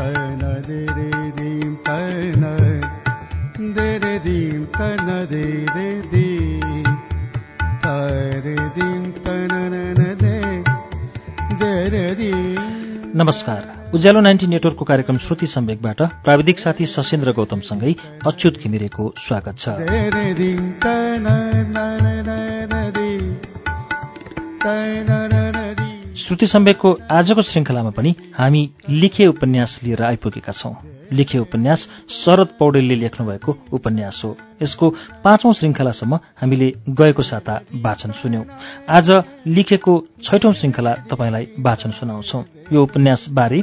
तन they they तन दी तरे तन दे दी नमस्कार। उज्यालो नाइन्टी नेटवर्कको कार्यक्रम श्रुति सम्वेकबाट प्राविधिक साथी सशेन्द्र गौतमसँगै अच्युत घिमिरेको स्वागत छ। श्रुति सम्वेकको आजको श्रृङ्खलामा पनि हामी लिखे उपन्यास लिएर आइपुगेका छौं। लिखे उपन्यास शरद पौडेलले लेख्नुभएको उपन्यास हो। यसको पाँचौं श्रृङ्खलासम्म हामीले गएको साता वाचन सुन्यौं। आज लिखेको छैठौं श्रृङ्खला तपाईँलाई वाचन सुनाउँछौ। यो उपन्यासबारे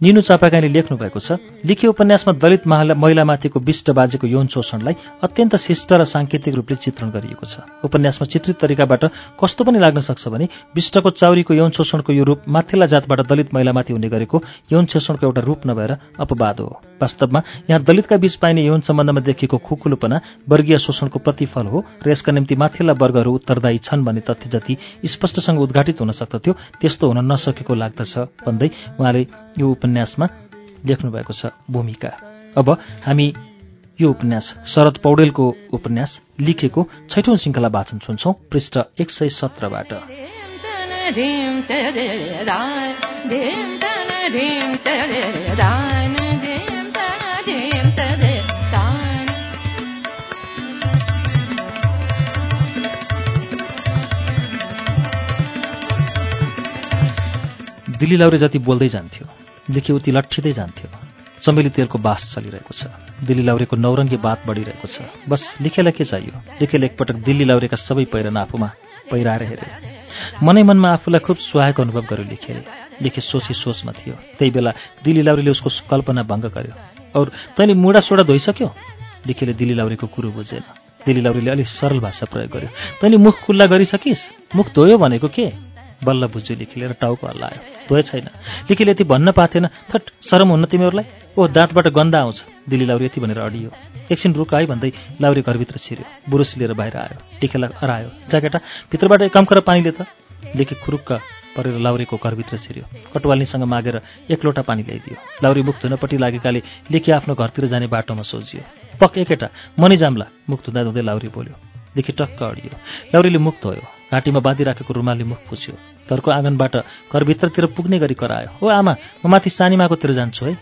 निनु लेख्नु भएको छ लिखे उपन्यासमा दलित महिला महिलामाथिको विष्ट बाजेको यौन शोषणलाई अत्यन्त शिष्ट र सांकेतिक रूपले चित्रण गरिएको छ। उपन्यासमा चित्रित तरिकाबाट कस्तो पनि लाग्न सक्छ भने विष्टको चाउरीको यौन शोषणको यो रूप माथिल्ला जातबाट दलित महिलामाथि हुने गरेको यौन शोषणको एउटा रूप नभएर अपवाद हो। वास्तवमा यहाँ दलितका बीच पाइने यौन सम्बन्धमा देखिएको खुकुलोपना वर्गीय शोषणको प्रतिफल हो र यसका निम्ति माथिल्ला वर्गहरू उत्तरदायी छन् भन्ने तथ्य जति स्पष्टसँग उद्घाटित हुन सक्दथ्यो त्यस्तो हुन नसकेको लाग्दछ भन्दै उहाँले यो उपन्यासमा लेख्नुभएको छ भूमिका। अब हामी यो उपन्यास शरद पौडेलको उपन्यास लिखेको छैठौं श्रृङ्खला वाचन सुन्छौं पृष्ठ एक सय सत्रबाट। दिल्ली लाउरे जति बोल्दै जान्थ्यो। लेखे उति लट्ठिँदै जान्थ्यो। चमेली तेलको बास चलिरहेको छ। दिल्ली लाउरेको नौरङ्गी बात बढिरहेको छ। बस लेखेलाई के चाहियो? लेखेले एकपटक दिल्ली लाउरेका सबै पहिरन आफूमा पहिराएर हेरे। मनै मनमा आफूलाई खुब सुहाएको अनुभव गर्यो लेखेले लेखे सोची सोचमा थियो। त्यही बेला दिल्ली लाउरेले उसको कल्पना भङ्ग गर्यो। और तैँले मुडा सोडा धोइसक्यो? लेखेले दिल्ली लाउरेको कुरो बुझेन। दिल्ली लाउरेले अलिक सरल भाषा प्रयोग गर्यो। तैँले मुख खुल्ला गरिसकिस्? मुख धोयो भनेको के? बल्ल बुझ्यो लेखीले र टाउको हल्लायो धोए छैन। लेखीले यति भन्न पाथेन थट शरम हुन्न तिमीहरूलाई? ओ दाँतबाट गन्दा आउँछ। दिल्ली लाउरी यति भनेर अडियो। एकछिन रुक है भन्दै लाउरी घरभित्र छिर्यो। बुरुस लिएर बाहिर आयो। टिकेलाई हरायो। ज्याकेटा भित्रबाट कम्कर पानीले त। लेखी खुरुक्क परेर लाउरीको घरभित्र छिर्यो। कटवाल्नीसँग मागेर एक लोटा पानी ल्याइदियो। लाउरी मुख धुनपट्टि लागेकाले लेखी आफ्नो घरतिर जाने बाटोमा सोझियो। पक एकेटा मनी जाम्ला मुख धुँदा धुँदै लाउरी बोल्यो। देखि टक्क अडियो। लाउरीले मुख धोयो घाँटीमा बाँधिराखेको रुमालले मुख पुछ्यो घरको आँगनबाट घरभित्रतिर पुग्ने गरी करायो। ओ आमा म माथि सानीमाकोतिर जान्छु है।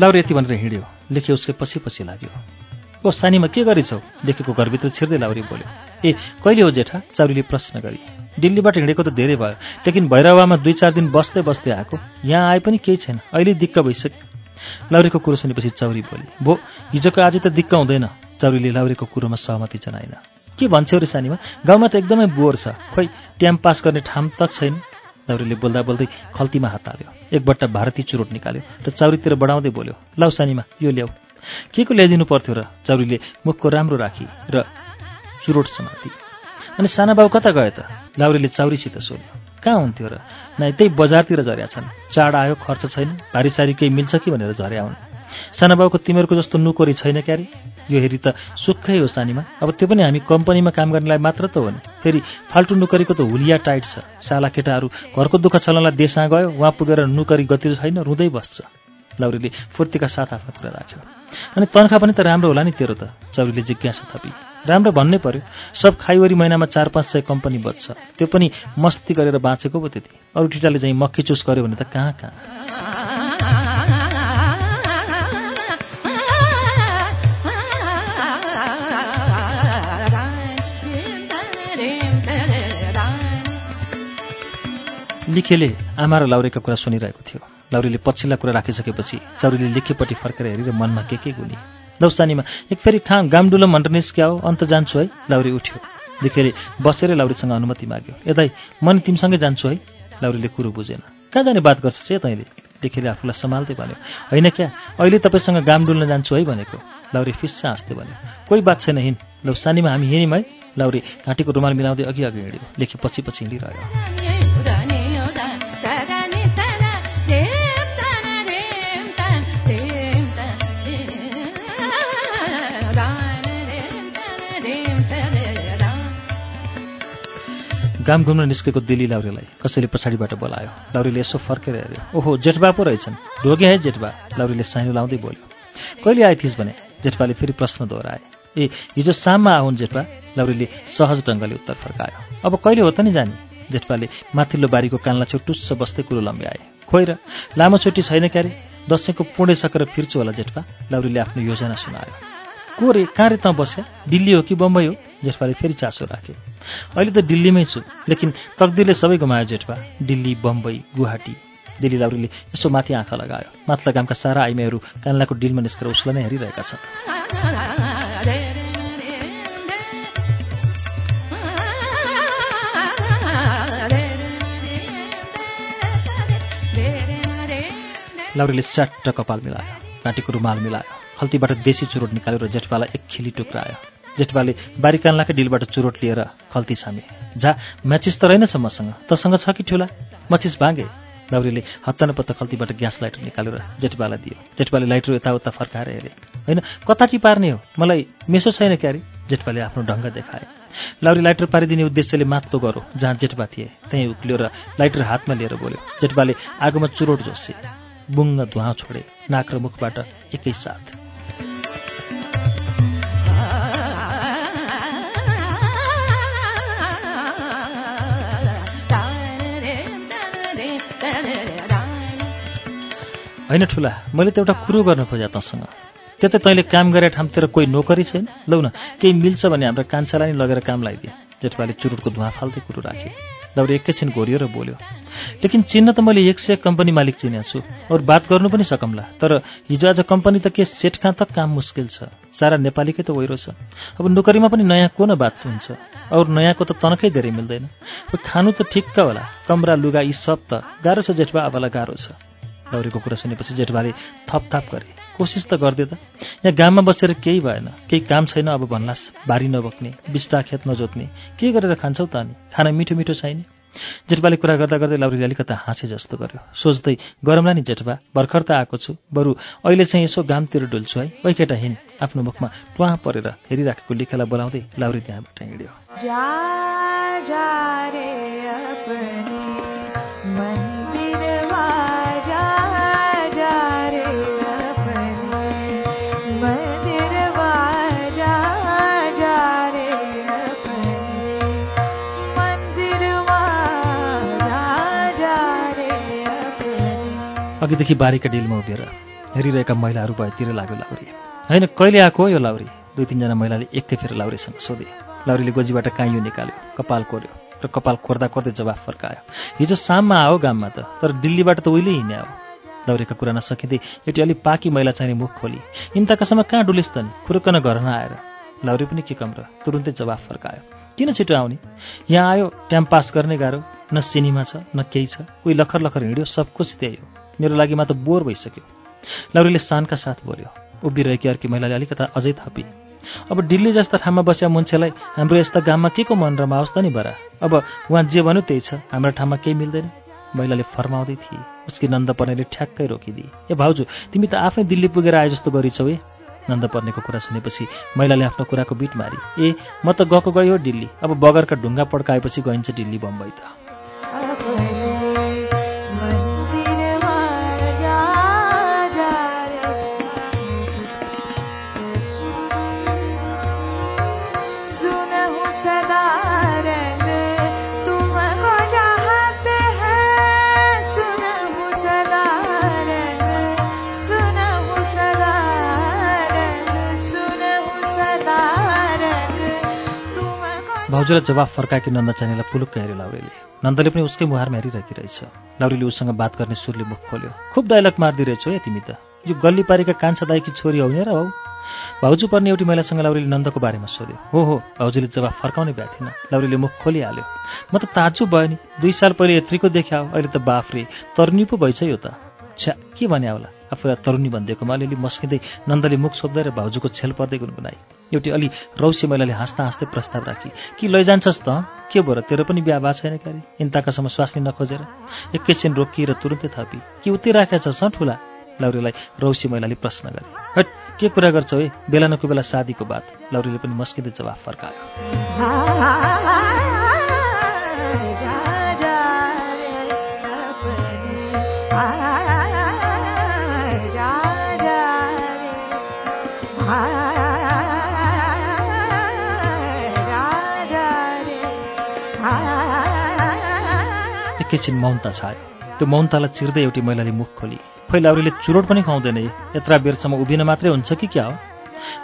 लाउरी यति भनेर हिँड्यो। लेखे उसकै पछि पछि लाग्यो। ओ सानीमा के गरेछौ? लेखेको घरभित्र छिर्दै लाउरी बोल्यो। ए कहिले हो जेठा? चाउरीले प्रश्न गरी। दिल्लीबाट हिँडेको त धेरै भयो लेकिन भैरवामा दुई चार दिन बस्दै बस्दै आएको। यहाँ आए पनि केही छैन अहिले दिक्क भइसक्यो। लाउरीको कुरो सुनेपछि चौरी बोली। भो हिजोको आज त दिक्क हुँदैन। चौरीले लाउरीको कुरोमा सहमति जनाइन के भन्छौ रे सानीमा? गाउँमा त एकदमै बोर छ। खोइ ट्याम पास गर्ने ठाम तक छैन। लाउरीले बोल्दा बोल्दै खल्तीमा हात हाल्यो। एक बट्टा भारतीय चुरोट निकाल्यो र चाउरीतिर बढाउँदै बोल्यो। लाउ सानीमा यो ल्याऊ। के को ल्याइदिनु पर्थ्यो र? चौरीले मुखको राम्रो राखी र चुरोट समाति। अनि साना बाउ कता गयो त? लाउरीले चाउरीसित सोध्यो। कहाँ हुन्थ्यो र? नाइ त्यही बजारतिर झर्या छन्। चाड आयो खर्च छैन भारी सारी केही मिल्छ कि भनेर झर्या हुन्। साना बाउको तिमीहरूको जस्तो नोकरी छैन क्यारे? यो हेरी त सुक्खै हो सानीमा। अब त्यो पनि हामी कम्पनीमा काम गर्नेलाई मात्र त हो नि। फेरि फाल्टु नोकरीको त हुलिया टाइट छ। साला केटाहरू घरको दुःख छलनलाई देशमा गयो उहाँ पुगेर नोकरी गति छैन रुँदै बस्छ। लाउरीले फुर्तीका साथ आफ्नो कुरा राख्यो। अनि तनखा पनि त राम्रो होला नि तेरो त चौरीले जिज्ञासा थपी। राम्रो भन्नै पर्यो सब खाइवरी महिनामा चार पाँच सय कम्पनी बच्छ। त्यो पनि मस्ती गरेर बाँचेको पो त्यति। अरू टिटाले चाहिँ मक्खी चुस गर्यो भने त कहाँ कहाँ? लिखेले आमा र लाउरेका कुरा सुनिरहेको थियो। लाउरीले पछिल्ला कुरा राखिसकेपछि चौरीले लिखेपट्टि फर्केर हेरेर मनमा के के गुनी। दौसानीमा एक फेरि खा गामडुलम भनेर निस्क्याओ अन्त जान्छु है लाउरी उठ्यो। लिखेले बसेरै लाउरीसँग अनुमति माग्यो। यतै म नि तिमीसँगै जान्छु है लाउरीले कुरो बुझेन। कहाँ जाने बात गर्छस् है तैँले? लेखेले आफूलाई सम्हाल्दै भन्यो। होइन क्या अहिले तपाईँसँग गाम डुल्न जान्छु है भनेको। लाउरी फिस्सा हाँस्दै भन्यो। कोही बात छैन हिँड लौ सानीमा हामी हिँड्यौँ है लाउरी घाँटीको रुमाल मिलाउँदै अघि अघि हिँड्यो। लेखे पछि पछि हिँडिरह्यो। काम घुम्न निस्केको दिल्ली लाउरेलाई कसैले पछाडिबाट बोलायो। लाउरीले यसो फर्केर हेऱ्यो। ओहो जेठबा पो रहेछन्। ढोगे है जेठबा लाउरीले साइनो लाउँदै बोल्यो। कहिले आइथिस् भने? जेठबाले फेरि प्रश्न दोहोऱ्याए। ए हिजो शाममा आउन् जेठबा? लाउरीले सहज ढङ्गले उत्तर फर्कायो। अब कहिले हो त नि जाने? जेठबाले माथिल्लो बारीको कान्ला छेउ टुस्स बस्दै कुरो लम्ब्याए। खोइ र लामो छुट्टी छैन क्यारे? दसैँको पुँडे सकेर फिर्छु होला जेठबा लाउरीले आफ्नो योजना सुनायो। को रे कहाँ रे त बस्या? दिल्ली हो कि बम्बई हो? जेठबाले फेरि चासो राखे अहिले त दिल्लीमै छु लेकिन तकदिरले सबै गुमायो जेठबा दिल्ली बम्बई गुवाहाटी। दिल्ली लाउरीले यसो माथि आँखा लगायो। माथिल्ला गामका सारा आइमाईहरू कान्लाको डिलमा निस्केर उसलाई नै हेरिरहेका छन्। लाउरीले स्याट्ट कपाल मिलायो घाँटीको रुमाल मिलायो। खल्तीबाट देशी चुरोट निकाल्यो र जेठबालाई एक खिली टुक्रायो। जेठबाले बारी कान्लाकै डिलबाट चुरोट लिएर खल्ती छामे। झा म्याचिस त रहेनछ मसँग तसँग छ कि ठुला? मचिस भाँगे। लाउरीले हत्तानपत्ता खल्तीबाट ग्यास लाइटर निकालेर जेठबालाई दियो। जेठबाले लाइटर यताउता फर्काएर हेरे। होइन कताटी पार्ने हो? मलाई मेसो छैन क्यारे? जेठबाले आफ्नो ढङ्ग देखाए। लाउरी लाइटर पारिदिने उद्देश्यले माथिल्लो गरो जहाँ जेठबा थिए त्यहीँ उक्लियो र लाइटर हातमा लिएर बोल्यो। जेठबाले आगोमा चुरोट जोसे। बुङ्ग धुवा छोडे नाक र मुखबाट एकैसाथ होइन ठुला मैले त एउटा कुरो गर्न खोजेँ तँसँग। त्यतै तैँले काम गरे ठाउँतिर कोही नोकरी छैन? लौ न केही मिल्छ भने हाम्रो कान्छालाई नै लगेर काम लगाइदिए जेठबाले चुरुटको धुवा फाल्दै कुरो राखे। दौरी एकैछिन घोरियो र बोल्यो लेकिन चिन्न त मैले एक सय कम्पनी मालिक चिनेको छु। अरू बात गर्नु पनि सकम्ला तर हिजो आज कम्पनी त के सेट कहाँ तक काम मुस्किल छ। सारा नेपालीकै त वहिरो छ। अब नोकरीमा पनि नयाँ को न बात हुन्छ? अरू नयाँको त तनकै धेरै मिल्दैन। खानु त ठिक्क होला कमरा लुगा यी सब त। गाह्रो छ जेठबा आबालाई गाह्रो छ। दौरीको कुरा सुनेपछि जेठबाले थपथाप गरे। कोसिस त गरिदियो त। यहाँ गाममा बसेर केही भएन। केही काम छैन अब भन्लास् बारी नबोक्ने बिस्टा खेत नजोत्ने। के गरेर खान्छौ त अनि? खाना मिठो मिठो छैन। जेठबाले कुरा गर्दा गर्दै लाउरीले अलिकता हाँसे जस्तो गर्यो। सोच्दै गरमला नि जेठबा भर्खर त आएको छु। बरु अहिले चाहिँ यसो गामतिर डुल्छु है। ओइ केटा हिँड। आफ्नो मुखमा टुवा परेर हेरिराखेको लेखेलाई बोलाउँदै लाउरी त्यहाँबाट हिँड्यो। अघिदेखि बारीका डिलमा उभिएर हेरिरहेका महिलाहरू भएतिर लाग्यो लाउरी। होइन कहिले आएको यो लाउरी? दुई तिनजना महिलाले एकै फेर लाउरीसँग सोधे। लाउरीले गोजीबाट काइयो निकाल्यो कपाल कोर्यो र कपाल खोर्दा कोर्दै जवाफ फर्कायो। हिजो शाममा आयो गाममा त तर दिल्लीबाट त उहिले हिँड्ने हो लाउरीका कुरा नसकिँदै एउटी अलिक पाकी महिला चाहिने मुख खोली। इन्ताकासम्म कहाँ डुलिस् त नि? खुरुक्क न घर नआएर। लाउरी पनि के कम र? तुरुन्तै जवाफ फर्कायो। किन छिटो आउने? यहाँ आयो टाइम पास गर्ने गाह्रो। न सिनेमा छ न केही छ। उही लखर लखर हिँड्यो सब कुछ त्यही हो। मेरो लागि त बोर भइसक्यो। लाउरीले शानका साथ बोल्यो उभिरहेकी अर्की महिलाले अलिकता अझै थपी अब दिल्ली जस्ता ठाउँमा बसेका मान्छेलाई हाम्रो यस्ता गाममा के को मन रमाओस् त नि बरा? अब उहाँ जे भन्यो त्यही छ हाम्रो ठाउँमा केही मिल्दैन। महिलाले फर्माउँदै थिए उसकी नन्द पर्नेले ठ्याक्कै रोकिदिए। ए भाउजू तिमी त आफै दिल्ली पुगेर आए जस्तो गरिछौ ए। नन्द पर्नेको कुरा सुनेपछि महिलाले आफ्नो कुराको बिट मारी ए म त गएको गयो दिल्ली। अब बगरका ढुङ्गा पड्काएपछि गइन्छ दिल्ली बम्बई त। भाउजूलाई जवाफ फर्काएकी नन्द चानीलाई पुलुक्क हेऱ्यो लाउरीले। नन्दले पनि उसकै मुहारमा हेरिरहेकी रहेछ। लाउरीले उसँग बात गर्ने सुरले मुख खोल्यो। खुब डायलग मार्दै रहेछौ है तिमी त। यो गल्ली पारेका कान्छा दाईकी छोरी हौ नि र हौ। भाउजू पर्ने एउटी महिलासँग लाउरीले नन्दको बारेमा सोध्यो। हो हो भाउजूले जवाफ फर्काउने भए थिएन। लाउरीले मुख खोलिहाल्यो। म त ताजु भयो नि। दुई साल पहिले यत्रीको देख्या हो। अहिले त बाफ्रे। तरुनी पो भएछ यो त। छ्या के भने होला? आफूलाई तरुनी भनिदिएकोमा अलिअलि मस्किँदै नन्दले मुख सोध्दै र भाउजूको छेल पर्दै गुनगुनाई एउटी अलि रौसी महिलाले हाँस्दा हाँस्दै प्रस्ताव राखी कि लैजान्छस् त? के भयो र? तेरो पनि बिहा भएको छैन क्यारे? इन्ताकासम्म स्वास्नी नखोजेर एकैछिन रोकिएर तुरुन्तै थपी कि उतै राखेछ स ठुला? लाउरीलाई रौसी महिलाले प्रश्न गरे हट के कुरा गर्छौ है बेला नको बेला शादीको बात। लाउरीले पनि मस्किँदै जवाफ फर्कायो। एकैछिन मौनता छायो त्यो मौनतालाई चिर्दै एउटी महिलाले मुख खोली। खोइ लाउरीले चुरोट पनि खुवाउँदैन यत्रा बेरसम्म उभिन मात्रै हुन्छ कि क्या हो?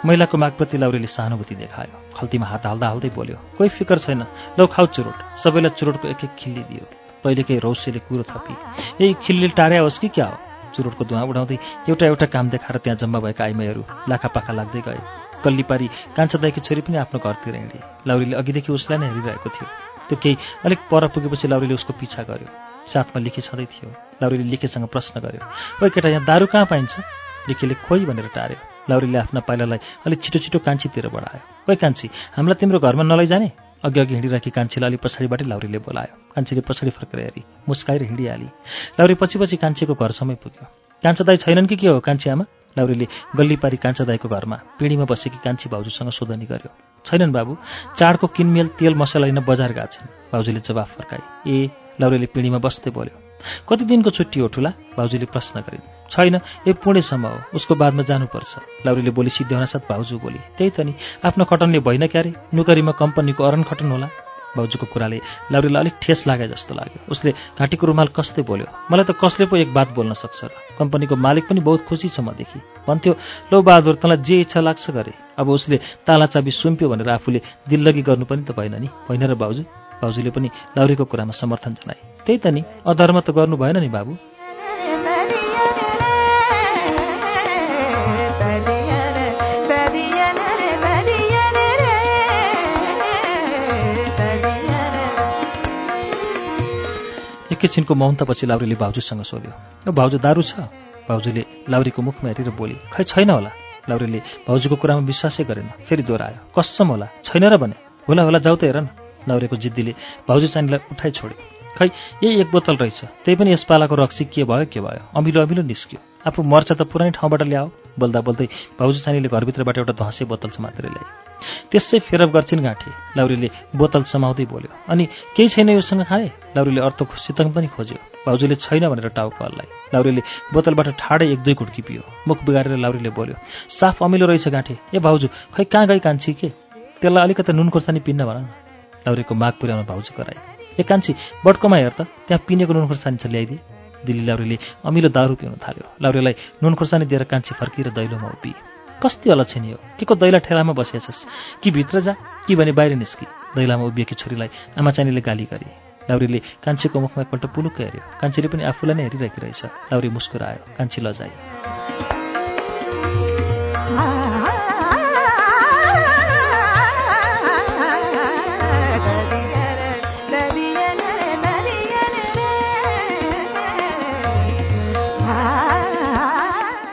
महिलाको मागप्रति लाउरीले सहानुभूति देखायो। खल्तीमा हात हाल्दा हाल्दै बोल्यो कोही फिकर छैन। लौ खाऊ चुरोट। सबैलाई चुरोटको एक एक खिल्ली दियो। पहिलेकै रौसेले कुरो थपी। यही खिल्ली टार्या होस् कि क्या हो? चुरोटको धुवा उडाउँदै एउटा एउटा काम देखाएर त्यहाँ जम्मा भएका आइमाईहरू लाखापाखा लाग्दै गए। कल्ली पारी कान्छा दाईकी छोरी पनि आफ्नो घरतिर हिँडे। लाउरीले अघिदेखि उसलाई नै हेरिरहेको थियो। त्यो केही अलिक पर पुगेपछि लाउरीले उसको पिछा गर्यो। साथमा लिखे छँदै थियो। लाउरीले लिखेसँग प्रश्न गर्यो ओ केटा यहाँ दारू कहाँ पाइन्छ? लिखेले खोइ भनेर टार्यो। लाउरीले आफ्ना पाइलालाई अलिक छिटो छिटो कान्छीतिर बढायो। ओइ कान्छी हामीलाई तिम्रो घरमा नलैजाने? अघि अघि हिँडिरहेकी कान्छीलाई अलिक पछाडिबाटै लाउरीले बोलायो। कान्छीले पछाडि फर्केर हेरी मुस्काएर हिँडिहाली। लाउरी पछि पछि कान्छीको घरसम्मै पुग्यो। कान्छा दाई छैनन् कि के हो कान्छी आमा? लाउरीले गल्ली पारी कान्छा दाईको घरमा पिँढीमा बसेकी कान्छी भाउजूसँग सोधनी गर्यो। छैनन् बाबु चाडको किनमेल तेल मसला लिन बजार गएको छन्। भाउजूले जवाफ फर्काए। ए लाउरीले पिँढीमा बस्दै बोल्यो। कति दिनको छुट्टी हो ठुला? भाउजूले प्रश्न गरिन् छैन ए पुणेसम्म हो। उसको बादमा जानुपर्छ। लाउरीले बोली सिद्ध्याउन साथ भाउजू बोली त्यही त नि आफ्नो खटनले भइन क्यारे? नोकरीमा कम्पनीको अरन खटन होला। भाउजूको कुराले लाउरीलाई अलिक ठेस लागे जस्तो लाग्यो। उसले घाँटीको रुमाल कस्तै बोल्यो? मलाई त कसले पो एक बात बोल्न सक्छ र? कम्पनीको मालिक पनि बहुत खुसी छ मदेखि। भन्थ्यो लौ बहादुर तँलाई जे इच्छा लाग्छ गरे। अब उसले ताला चाबी सुम्प्यो भनेर आफूले दिल्लगी गर्नु पनि त भएन नि। होइन र भाउजू भाउजूले पनि लाउरीको कुरामा समर्थन जनाए। त्यही त नि अधर्म त गर्नु भएन नि बाबु। एकैछिनको मौनतापछि लाउरीले भाउजूसँग सोध्यो ओ भाउजू दारू छ? भाउजूले लाउरीको मुखमा हेरेर बोली खै छैन होला। लाउरीले भाउजूको कुरामा विश्वासै गरेन फेरि दोहोऱ्यायो कसम होला छैन र भने होला होला जाउ त हेर न। लाउरेको जिद्दीले भाउजू चानीलाई उठाइ छोड्यो खै यही एक बोतल रहेछ त्यही पनि यस पालाको रक्सी के भयो के भयो? अमिलो अमिलो निस्क्यो। आफू मर्छ त पुरानै ठाउँबाट ल्याऊ बोल्दा बोल्दै भाउजू चानीले घरभित्रबाट एउटा धँसे बोतल समातेर ल्याए। त्यसै फेरब गर्छिन् गाँठे लाउरीले बोतल समाउँदै बोल्यो। अनि केही छैन योसँग खाए? लाउरीले अर्थ खुसितङ पनि खोज्यो। भाउजूले छैन भनेर टाउको हल्लाए। लाउरीले बोतलबाट ठाडै एक दुई घुड्की पियो। मुख बिगारेर लाउरीले बोल्यो साफ अमिलो रहेछ गाँठे। ए भाउजू खै कहाँ गई कान्छी के? त्यसलाई अलिकति नुन खोर्सानी पिन्न भन लाउरीको माग पुर्याउन भाउजू कराए ए कान्छी बटकोमा हेर त त्यहाँ पिनेको नुन खोर्सानी छ ल्याइदिए। दिल्ली लाउरीले अमिलो दारू पिउन थाल्यो। लाउरीलाई नुन खोर्सानी दिएर कान्छी फर्किएर दैलोमा उभिए कस्ती अलक्षणी हो के को दैला ठेलामा बसेछस्? कि भित्र जा? कि भने बाहिर निस्कि? दैलामा उभिएकी छोरीलाई आमाचानीले गाली गरे। लाउरीले कान्छीको मुखमा एकपल्ट पुलुक्क हेऱ्यो। कान्छीले पनि आफूलाई नै हेरिरहेकी रहेछ। लाउरी मुस्कुरायो। कान्छी लजाए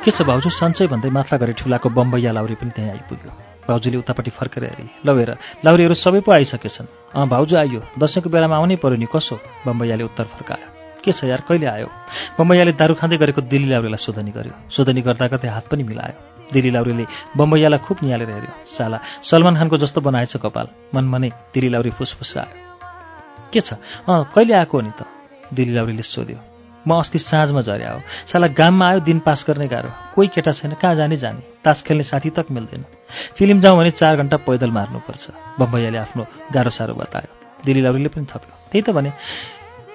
के छ भाउजू? सन्चै भन्दै माथला गरी ठुलाको बम्बैया लाउरी पनि त्यहीँ आइपुग्यो। भाउजूले उतापट्टि फर्केर हेरे ल हेर लाउरीहरू सबै पो आइसकेछन्। अँ भाउजू आइयो। दसैँको बेलामा आउनै पर्यो नि कसो? बम्बैयाले उत्तर फर्कायो। के छ यार कहिले आयो? बम्बैयाले दारू खाँदै गरेको दिल्ली लाउरीलाई सोधनी गर्यो। सोधनी गर्दा गर्दै हात पनि मिलायो। दिल्ली लाउरीले बम्बैयालाई खुब निहालेर हेऱ्यो। साला सलमान खानको जस्तो बनाएछ कपाल। मनमनै दिल्ली लाउरी फुसफुसायो। के छ? अँ कहिले आएको हो नि त? दिल्ली लाउरीले सोध्यो। म अस्ति साँझमा झर्या हो साला गाममा आयो दिन पास गर्ने गाह्रो। कोही केटा छैन कहाँ जाने जाने। तास खेल्ने साथी तक मिल्दैन। फिल्म जाउँ भने चार घन्टा पैदल मार्नुपर्छ। बम्बैयाले आफ्नो गाह्रो साह्रो बतायो। दिल्ली लाउरीले पनि थप्यो। त्यही त भने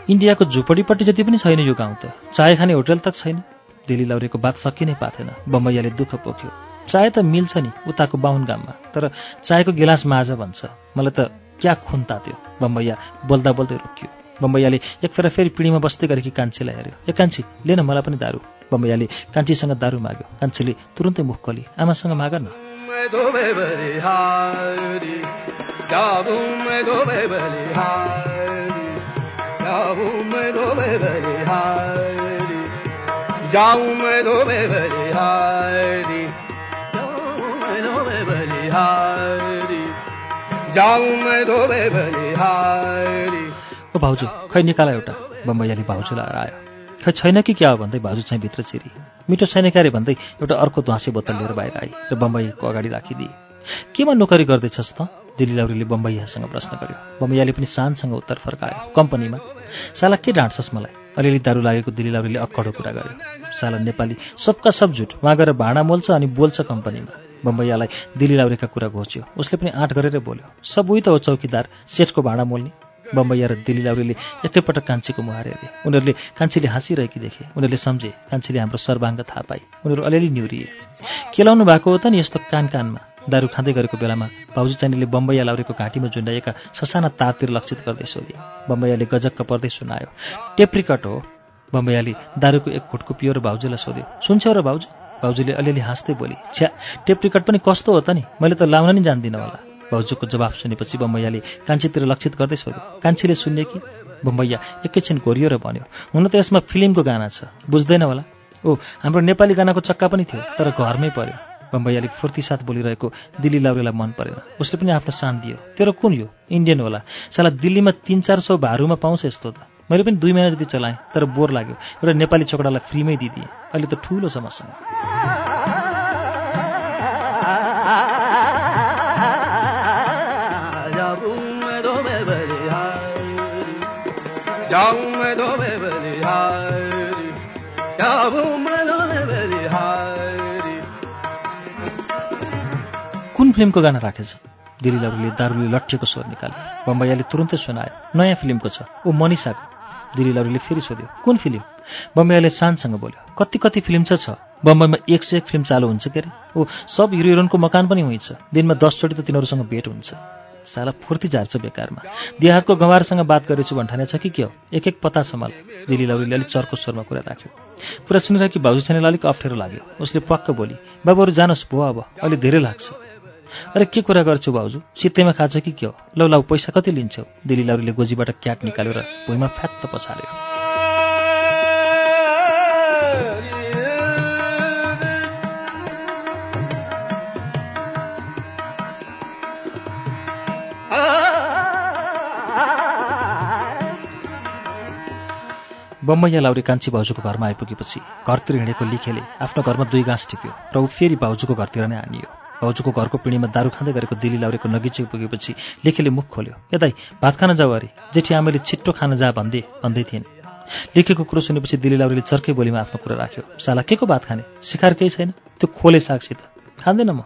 इन्डियाको झुपडीपट्टि जति पनि छैन यो गाउँ त। चाय खाने होटल तक छैन। दिल्ली लाउरीको बात सकि नै पाथेन बम्बैयाले दुःख पोख्यो। चाय त मिल्छ नि उताको बाहुन गाममा तर चायको गिलास माझ भन्छ मलाई त क्या खुन तात्यो। बम्बैया बोल्दा बोल्दै रोकियो। बम्बैयाले एक फेर पिँढीमा बस्दै गरेकी कान्छीलाई हेऱ्यो। ए कान्छी लिन मलाई पनि दारू। बम्बैयाले कान्छीसँग दारू माग्यो। कान्छीले तुरुन्तै मुख खोली। आमासँग माग न। ओ भाउजू खै निकाल एउटा? बम्बैयाले भाउजूलाई हरायो खै छैन कि क्या हो भन्दै भाउजू चाहिँ भित्र चिरी मिठो छैन क्यारे भन्दै एउटा अर्को ध्वाँसे बोतल लिएर बाहिर आई र बम्बईको अगाडि राखिदिए। केमा नोकरी गर्दैछस् त? दिल्ली लाउरीले बम्बैयासँग प्रश्न गर्यो। बम्बैयाले पनि शानसँग उत्तर फर्कायो। कम्पनीमा? साला के ढाँट्छस् मलाई? अलिअलि दारू लागेको दिल्ली लाउरीले अक्कडो कुरा गर्यो। साला नेपाली सबका सब झुट उहाँ गएर भाँडा मोल्छ अनि बोल्छ कम्पनीमा। बम्बैयालाई दिल्ली लाउरीका कुरा घोच्यो। उसले पनि आँट गरेर बोल्यो। सब उही त हो चौकीदार सेठको भाँडा मोल्ने। बम्बैया र दिल्ली लाउरीले एकैपटक कान्छीको मुहार हेरे उनीहरूले कान्छीले हाँसिरहेकी देखे। उनीहरूले सम्झे कान्छीले हाम्रो सर्वाङ्ग थाहा पाए। उनीहरू अलिअलि निहुरिए केलाउनु भएको हो त नि यस्तो कान कानमा दारू खाँदै गरेको बेलामा भाउजू चाइनीले बम्बैया लाउरेको घाँटीमा झुन्डाइएका ससाना तारतिर लक्षित गर्दै सोधे। बम्बैयाले गजक्क पर्दै सुनायो टेप्रिकट हो। बम्बैयाले दारूको एक घुटको पियो र भाउजूलाई सोध्यो सुन्छौ र भाउजू? भाउजूले अलिअलि हाँस्दै बोली छ्या टेप्रिकट पनि कस्तो हो त नि? मैले त लाउन नि जान्दिनँ होला। भाउजूको जवाफ सुनेपछि बम्बैयाले कान्छीतिर लक्षित गर्दै सोध्यो कान्छीले सुन्ने कि? बम्बैया एकैछिन घोरियो र भन्यो हुन त यसमा फिल्मको गाना छ बुझ्दैन होला? ओ हाम्रो नेपाली गानाको चक्का पनि थियो तर घरमै पर्यो। बम्बैयाले फुर्ती साथ बोलिरहेको दिल्ली लाउरेलाई मन परेन। उसले पनि आफ्नो सान दियो तेरो कुन यो? इन्डियन होला। साला दिल्लीमा तिन चार सौ भारूमा पाउँछ यस्तो त। मैले पनि दुई महिना जति चलाएँ तर बोर लाग्यो। एउटा नेपाली चोकडालाई फ्रीमै दिदिएँ अहिले त ठुलो छ फिल्मको गाना राखेछ। दिल्ली लाउरीले दारूले लट्ठिएको स्वर निकाल्यो। बम्बैयाले तुरन्तै सुनायो नयाँ फिल्मको छ। ओ मनिषाको। दिल्ली लाउरीले फेरि सोध्यो कुन फिल्म? बम्बैयाले शानसँग बोल्यो कति कति फिल्म छ छ? बम्बईमा एक सय एक फिल्म चालु हुन्छ के अरे? ओ सब हिरो हिरोइनको मकान पनि हुन्छ। दिनमा दसचोटि त तिनीहरूसँग भेट हुन्छ। साला फुर्ती झार्छ बेकारमा। देहातको गँवारसँग बात गरेछु भन्ठाने छ कि के हो? एक एक पता सम्हाल। दिल्ली लाउरीले अलिक चर्को स्वरमा कुरा राख्यो। कुरा सुनिरहेकी भाउजू छैनलाई अलिक अप्ठ्यारो लाग्यो। उसले पक्क बोली बाबुहरू जानुहोस् भयो अब। अहिले धेरै लाग्छ। अरे के कुरा गर्छौ भाउजू सित्तैमा खान्छ कि के हो? लौ लौ पैसा कति लिन्छौ? दिल्ली लाउरीले गोजीबाट क्याट निकाल्यो र भुइँमा फ्यात्त पछार्यो बम्बैया लाउरी कान्छी भाउजूको घरमा आइपुगेपछि घरतिर हिँडेको लिखेले आफ्नो घरमा दुई गाँस टिप्यो र ऊ फेरि भाउजूको घरतिर नै हानियो। भाउजूको घरको पिँढीमा दारू खाँदै गरेको दिल्ली लाउरेको नगिचे पुगेपछि लेखेले मुख खोल्यो। यतै भात खान जाऊ अरे। जेठी आमैले छिट्टो खान जा भन्दै भन्दै थिइन् लेखेको कुरो सुनेपछि दिल्ली लाउरीले चर्कै बोलीमा आफ्नो कुरा राख्यो। साला के को भात खाने? सिकार केही छैन? त्यो खोले सागसित। खाँदैन म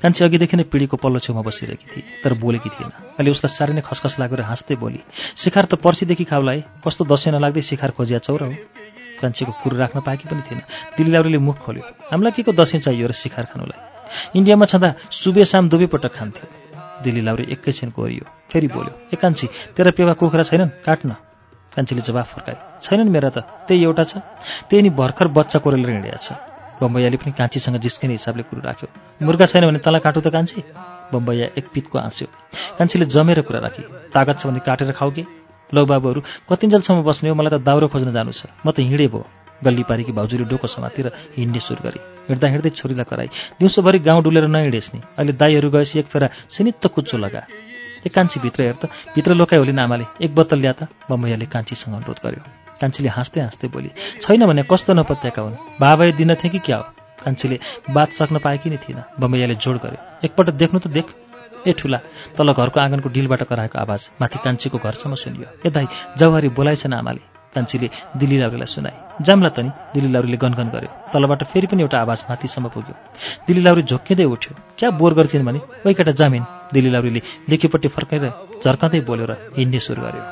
कान्छी अघिदेखि नै पिँढीको पल्लो छेउमा बसिरहेकी थिए तर बोलेकी थिएन। अहिले उसलाई साह्रै नै खसखस लागेर हाँस्दै बोली शिखार त पर्सिदेखि खाउला है कस्तो दसैँ नलाग्दै शिखार खोजिया चौरा हो कान्छीको कुरो राख्न पाएकी पनि थिएन। दिल्ली लाउरीले मुख खोल्यो हामीलाई के को दसैँ चाहियो र शिखार खानुलाई? इन्डियामा छँदा सुबे साम दुवै पटक खान्थ्यो दिल्ली लाउरी एकैछिन कोरियो। फेरि बोल्यो ए कान्छी तेरा पेवा कुखुरा छैनन्? काट्न कान्छीले जवाफ फर्काए छैनन् मेरा त त्यही एउटा छ। त्यही नि भर्खर बच्चा कोरेर हिँडिया छ। बम्बैयाले पनि कान्छीसँग जिस्किने हिसाबले कुरो राख्यो मुर्गा छैन भने तँलाई काटु त कान्छी? बम्बैया एक पितको हाँस्यो कान्छीले जमेर कुरा राखी तागत छ भने काटेर खाऊ के? लौ बाबुहरू कतिन्जेलसम्म बस्ने हो मलाई त दाउरो खोज्न जानु छ। म त हिँडे भयो गल्ली पारेकी भाउजूले डोको समातेर हिँड्ने सुरु गरे। हिँड्दा हिँड्दै छोरीलाई कराई। दिउँसोभरि गाउँ डुलेर नहिँडेस् नि अहिले दाईहरू गएपछि एक फेरा सिनित्त कुच्चो लगा। ए कान्छी भित्र हेर त भित्र लोकाइ होली नामाले एक बोतल ल्या त बम्बैयाले कान्छीसँग अनुरोध गर्यो। कान्छीले हाँस्दै हाँस्दै बोली छैन भने कस्तो नपत्याएका हुन्? दिन थिएँ कि क्या हो? कान्छीले बात सक्न पाएकी नै थिएन? बम्बैयाले जोड गर्यो एकपल्ट देख्नु त देख। ए ठुला तल घरको आँगनको डिलबाट कराएको आवाज माथि कान्छीको घरसम्म सुनियो। ए दाई बोलाइछन् आमाले। कान्छीले दिल्ली लाउरीलाई सुनाए। जाम्ला त नि दिल्ली लाउरीले गनगन गर्यो। तलबाट फेरि पनि एउटा आवाज माथिसम्म पुग्यो। दिल्ली लाउरी झोक्किँदै उठ्यो। क्या बोर गर्छिन् भने वै केटा जामिन दिल्ली लाउरीले लेखेपट्टि फर्काएर झर्काँदै बोल्यो र हिँड्ने सुरु गर्यो।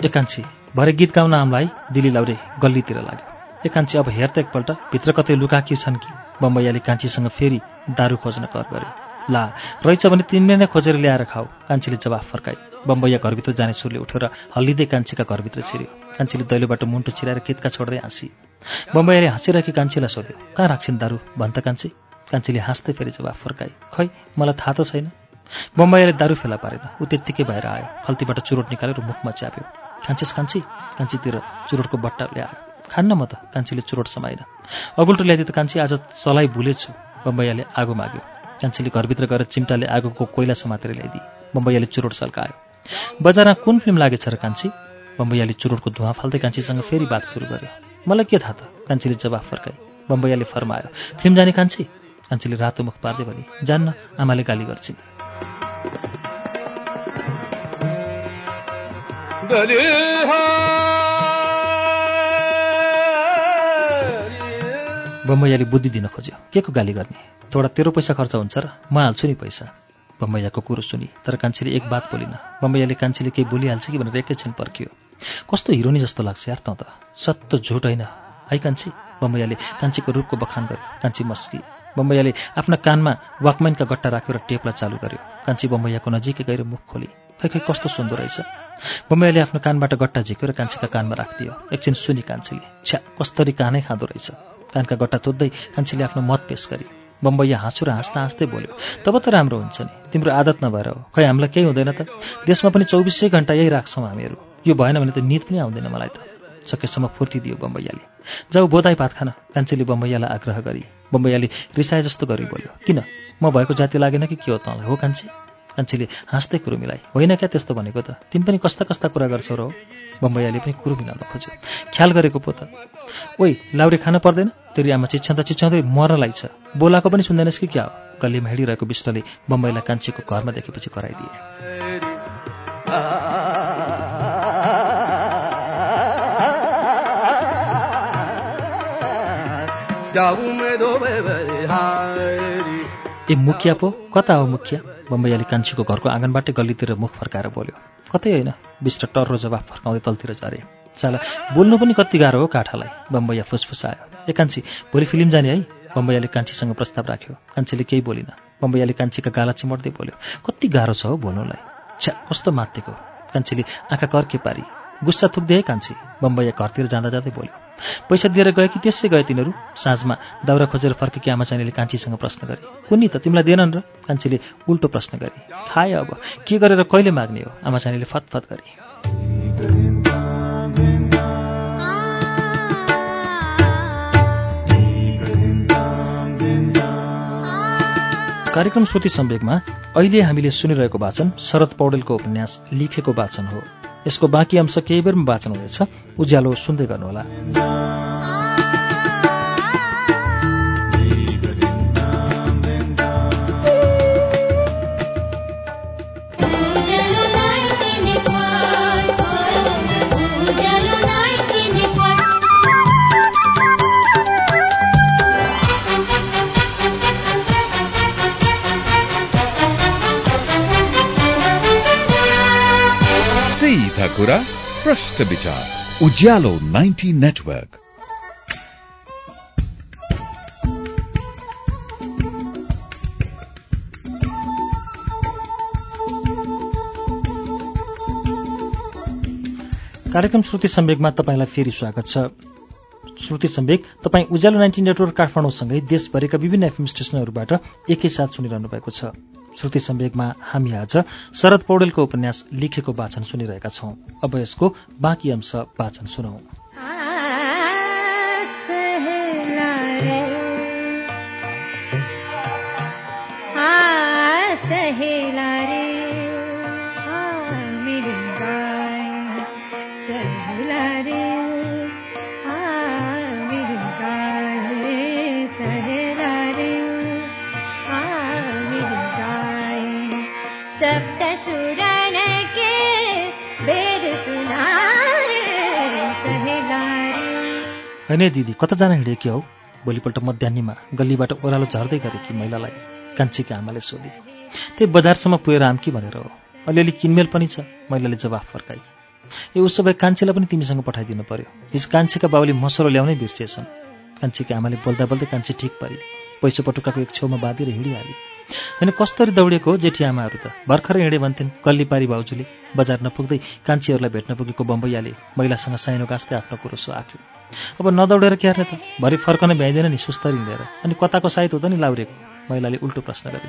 एकान्छी भरे गीत गाउन आमलाई दिल्ली लाउरे गल्लीतिर लाग्यो। एकान्छी अब हेर त एकपल्ट भित्र कतै लुकाकी छन् कि? बम्बैयाले कान्छीसँग फेरि दारू खोज्न कर गर्यो। ला रहेछ भने तिमीले नै खोजेर ल्याएर खाऊ कान्छीले जवाफ फर्काई बम्बैया घरभित्र जाने सुरले उठ्यो र हल्लिँदै कान्छीका घरभित्र छिर्यो। कान्छीले दैलोबाट मुन्टो छिराएर केतका छोड्दै हाँसी। बम्बैयाले हाँसिरहेकी कान्छीलाई सोध्यो कहाँ राख्छिन् दारू? भन् त कान्छी। कान्छीले हाँस्दै फेरि जवाफ फर्काई खै मलाई थाहा त छैन। बम्बैयाले दारू फेला पारेन ऊ त्यत्तिकै भएर आयो खल्तीबाट चुरोट निकालेर मुखमा च्याप्यो। खान्छेस् कान्छी कान्छीतिर चुरोटको बट्टा ल्यायो खान्न म त कान्छीले चुरोट समाइन अगुल्टो ल्याइदिए त कान्छी आज चलाइ भुलेछु बम्बैयाले आगो माग्यो। कान्छीले घरभित्र गएर चिम्टाले आगोको कोइला समातेर ल्याइदिए बम्बैयाले चुरोट सल्कायो। बजारमा कुन फिल्म लागेछ र कान्छी? बम्बैयाले चुरोटको धुवा फाल्दै कान्छीसँग फेरि बात सुरु गर्यो। मलाई के थाहा त? कान्छीले जवाफ फर्काए बम्बैयाले फर्मायो फिल्म जाने कान्छी? कान्छीले रातो मुख पार्दै भने जान्न आमाले गाली गर्छिन्। बम्बैयाले बुद्धि दिन खोज्यो। के को गाली गर्ने? थोडा तेरो पैसा खर्च हुन्छ र म हाल्छु नि पैसा। बम्बैयाको कुरो सुनि तर कान्छीले एक बात बोलिन। बम्बैयाले कान्छीले केही बोलिहाल्छ कि भनेर एकैछिन पर्खियो। कस्तो हिरोनी जस्तो लाग्छ यार त त। सत्तो झुट होइन। है कान्छी? बम्बैयाले कान्छीको रूपको बखान गर्यो। कान्छी मस्की। बम्बैयाले आफ्ना कानमा वाकम्यानका गट्टा राख्यो र टेपलाई चालु गर्यो। कान्छी बम्बैयाको नजिकै गएर मुख खोली। खै खै कस्तो सुन्दो रहेछ। बम्बैयाले आफ्नो कानबाट गट्टा झिक्यो र कान्छीका कानमा राखिदियो। एकछिन सुनि कान्छीले छ्या कस्तरी कानै खाँदो रहेछ। कानका गट्टा तोड्दै कान्छीले आफ्नो मत पेश गरी। बम्बैया हाँसु र हाँस्दा हाँस्दै बोल्यो तब त राम्रो हुन्छ नि। तिम्रो आदत नभएर हो। खै हामीलाई केही हुँदैन त? देशमा पनि चौबिसै घन्टा यही राख्छौँ हामीहरू। यो भएन भने त निद पनि आउँदैन मलाई त। सकेसम्म फुर्तिदियो बम्बैयाले जाऊ बोधाई भात खान। कान्छीले बम्बैयालाई आग्रह गरी। बम्बैयाले रिसाए जस्तो गरी बोल्यो किन? म भएको जाति लागेन कि के हो तँलाई? हो कान्छी? कान्छीले हाँस्दै कुरो मिलाइ होइन क्या त्यस्तो भनेको त? तिमी पनि कस्ता कस्ता कुरा गर्छौ र हो? बम्बैयाले पनि कुरो मिलाउन खोज्यो। ख्याल गरेको पो त। ओइ लाउरे खान पर्दैन? तेरि आमा चिच्याउँदा चिच्याउँदै मर्न लाग्छ बोलाको पनि सुन्दैनस् कि क्या हो? गल्लीमा हिँडिरहेको विष्टले बम्बईलाई कान्छीको घरमा देखेपछि कराइदिए। ए मुखिया पो? कता हो मुखिया? बम्बैयाले कान्छीको घरको आँगनबाटै गल्लीतिर मुख फर्काएर बोल्यो। कतै होइन? बिष्ट टर्रो जवाफ फर्काउँदै तलतिर झरे। चाला बोल्नु पनि कति गाह्रो हो काठालाई? बम्बैया फुसफुसायो। ए कान्छी भोलि फिल्म जाने है? बम्बैयाले कान्छीसँग प्रस्ताव राख्यो। कान्छीले केही बोलिन। बम्बैयाले कान्छीका गाला चिमट्दै बोल्यो। कति गाह्रो छ हो बोल्नुलाई। छ्या कस्तो मात्तेको कान्छीले आँखा कर्के पारी। गुस्सा थुक्दै है कान्छी। बम्बैया घरतिर जाँदा जाँदै बोल्यो। पैसा दिएर गए कि त्यसै गए तिनीहरू? साँझमा दाउरा खोजेर फर्केकी आमा चाहिनेले कान्छीसँग प्रश्न गरे। कुन्नी त तिमीलाई दिएनन् र? कान्छीले उल्टो प्रश्न गरे। खाए अब के गरेर कहिले माग्ने हो? आमा चाहिनेले फतफत गरे। कार्यक्रम श्रुति सम्वेकमा अहिले हामीले सुनिरहेको वाचन शरद पौडेलको उपन्यास लिखेको वाचन हो। यसको बाँकी अंश केही बेरमा वाचन हुनेछ। उज्यालो सुन्दै गर्नुहोला। कुरा प्रश्न विचार उज्यालो 90 नेटवर्क कार्यक्रम श्रुति सम्वेकमा तपाईँलाई फेरि स्वागत छ। श्रुति सम्वेक तपाईँ उज्यालो नाइन्टी नेटवर्क काठमाडौँसँगै देशभरिका विभिन्न एफएम स्टेशनहरूबाट एकैसाथ सुनिरहनु भएको छ। श्रुति सम्वेकमा हामी आज शरद पौडेलको उपन्यास लिखेको वाचन सुनिरहेका छौं। अब यसको बाँकी अंश वाचन सुनौ। सहेला होइन दिदी कता जान हिँडेकी हौ? भोलिपल्ट मध्याहनीमा गल्लीबाट ओह्रालो झर्दै गरेकी महिलालाई? कान्छीका आमाले सोधे। त्यही बजारसम्म पुगेर आम कि भनेर हो? अलिअलि किनमेल पनि छ महिलाले जवाफ फर्काई ए उसो भए कान्छीलाई पनि तिमीसँग पठाइदिनु पर्यो। हिजो कान्छीका बाबुले मसरो ल्याउनै बिर्सिएछन्। कान्छीका आमाले बोल्दा बोल्दै कान्छी ठिक पारी। पैसो पटुकाको एक छेउमा बाँधेर हिँडिहाले। होइन कस्तरी दौडेको जेठी आमाहरू त। भर्खरै हिँडे भन्थिन् कल्ली पारी भाउजूले। बजार नपुग्दै कान्छीहरूलाई भेट्न पुगेको बम्बैयाले महिलासँग साइनो गाँस्दै आफ्नो कुरो सुआक्यो अब नदौडेर के गर्ने त। भरि फर्कन भ्याइँदैन नि सुस्तरी हिँडेर अनि कताको साइत नि लाउरेको? महिलाले उल्टो प्रश्न गरे।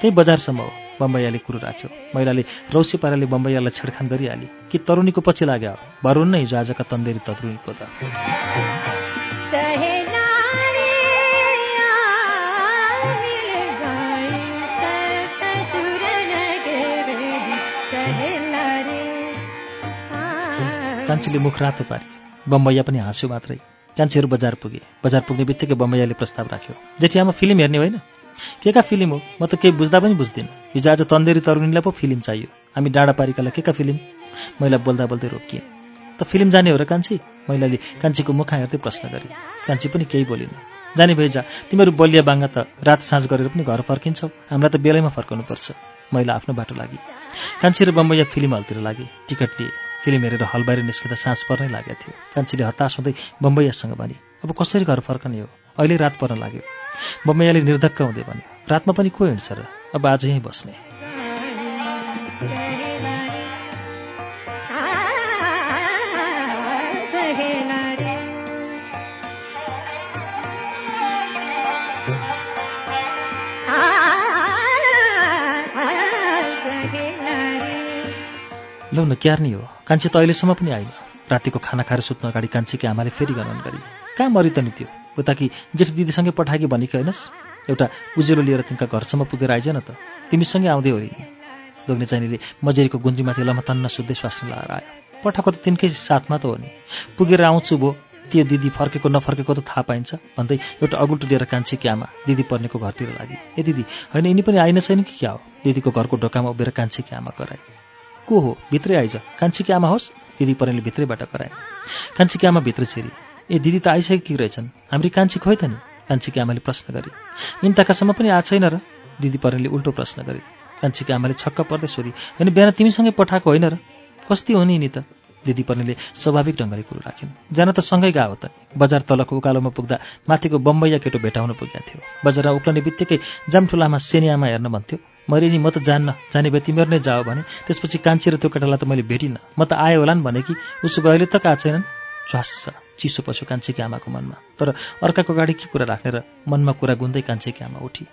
त्यही बजारसम्म हो बम्बैयाले कुरो राख्यो। महिलाले रौसी पाराले बम्बैयालाई छेडखान गरिहाली। कि तरुणीको पछि लाग्यो? भरुन नै हिजो आजका तन्देरी तरुणीको त। कान्छीले मुख रातो पारी। बम्बैया पनि हाँस्यो मात्रै। कान्छीहरू बजार पुगे। बजार पुग्ने बित्तिकै बम्बैयाले प्रस्ताव राख्यो। जेठी आमा फिल्म हेर्ने होइन? के का फिल्म हो? म त केही बुझ्दा पनि बुझ्दिनँ। हिजो आज तन्देरी तरुणीलाई पो फिल्म चाहियो। हामी डाँडा पारिकालाई के का फिल्म? महिला बोल्दा बोल्दै रोकिए। त फिल्म जाने हो र कान्छी? महिलाले कान्छीको मुखा हेर्दै प्रश्न गरे कान्छी पनि केही बोलिन। जाने भए जा। तिमीहरू बलिया बाङ्गा त रात साँझ गरेर पनि घर फर्किन्छौ। हामीलाई त बेलैमा फर्काउनुपर्छ महिला आफ्नो बाटो लागि। कान्छी र बम्बैया फिल्म हलतिर लागे। टिकट लिए। हल बाहिर निस्किँदा साँझ पर्नै लागेको थियो कान्छीले हताश हुँदै बम्बैयासँग भने अब कसरी घर फर्कने हो अहिले रात पर्न लाग्यो बम्बैयाले निर्धक्क हुँदै भन्यो रातमा पनि को हिँड्छ र अब आज यहीँ बस्ने लौ न क्यार्नी हो कान्छी त अहिलेसम्म पनि आइन रातिको खाना खाएर सुत्नु अगाडि कान्छीकी आमाले फेरि गणन गरी कहाँ मरि त नि त्यो? उता कि जेठ दिदीसँगै पठाएकी भनेकी होइनस्? एउटा उज्यालो लिएर तिनका घरसम्म पुगेर आइज न त। तिमीसँगै आउँदै हो दोग्ने चाहिनेले मजेरीको गुन्जीमाथि लमतन्न सुत्दै स्वास्नी लगाएर आयो। पठाएको त तिनकै साथमा त हो नि। पुगेर आउँछु भो। त्यो दिदी फर्केको नफर्केको त थाहा पाइन्छ। भन्दै एउटा अगुल्टो लिएर कान्छीकी आमा दिदी पर्नेको घरतिर लागि। ए दिदी होइन यिनी पनि आइन छैन कि क्या हो? दिदीको घरको ढोकामा उभिएर कान्छीकी आमा कराए को हो? भित्रै आइज। कान्छीकी आमा होस् दिदी भित्रैबाट कराए। कान्छीकी आमा भित्र छिरी। ए दिदी त आइसकेकी रहेछन्। हाम्री कान्छी खोइ त नि? कान्छीकी आमाले प्रश्न गरे। इन्ताकासम्म पनि आएको छैन र? दिदी उल्टो प्रश्न गरे। कान्छीकी आमाले छक्क पर्दै सोधी होइन बिहान तिमीसँगै पठाएको होइन र? कस्ती हो नि नि त? दिदी पर्नेले स्वाभाविक ढङ्गले कुरो राखिन्। जान त सँगै गएको त। बजार तलको उकालोमा पुग्दा माथिको बम्बैया केटो भेटाउन पुगेको थियो। बजारमा उक्लने बित्तिकै जामठुलामा सेनियामा हेर्न भन्थ्यो। मैले नि म त जान्न जाने भए तिमीहरू नै जाओ भने त्यसपछि कान्छी र त्यो केटालाई त मैले भेटिनँ। म त आयो होला नि भने कि उसो भए अहिले त गएको छैनन्? च्वास्छ चिसो पस्यो कान्छीकी आमाको मनमा। तर अर्काको गाडी के कुरा राख्ने र मनमा कुरा गुन्दै कान्छीकी आमा उठी।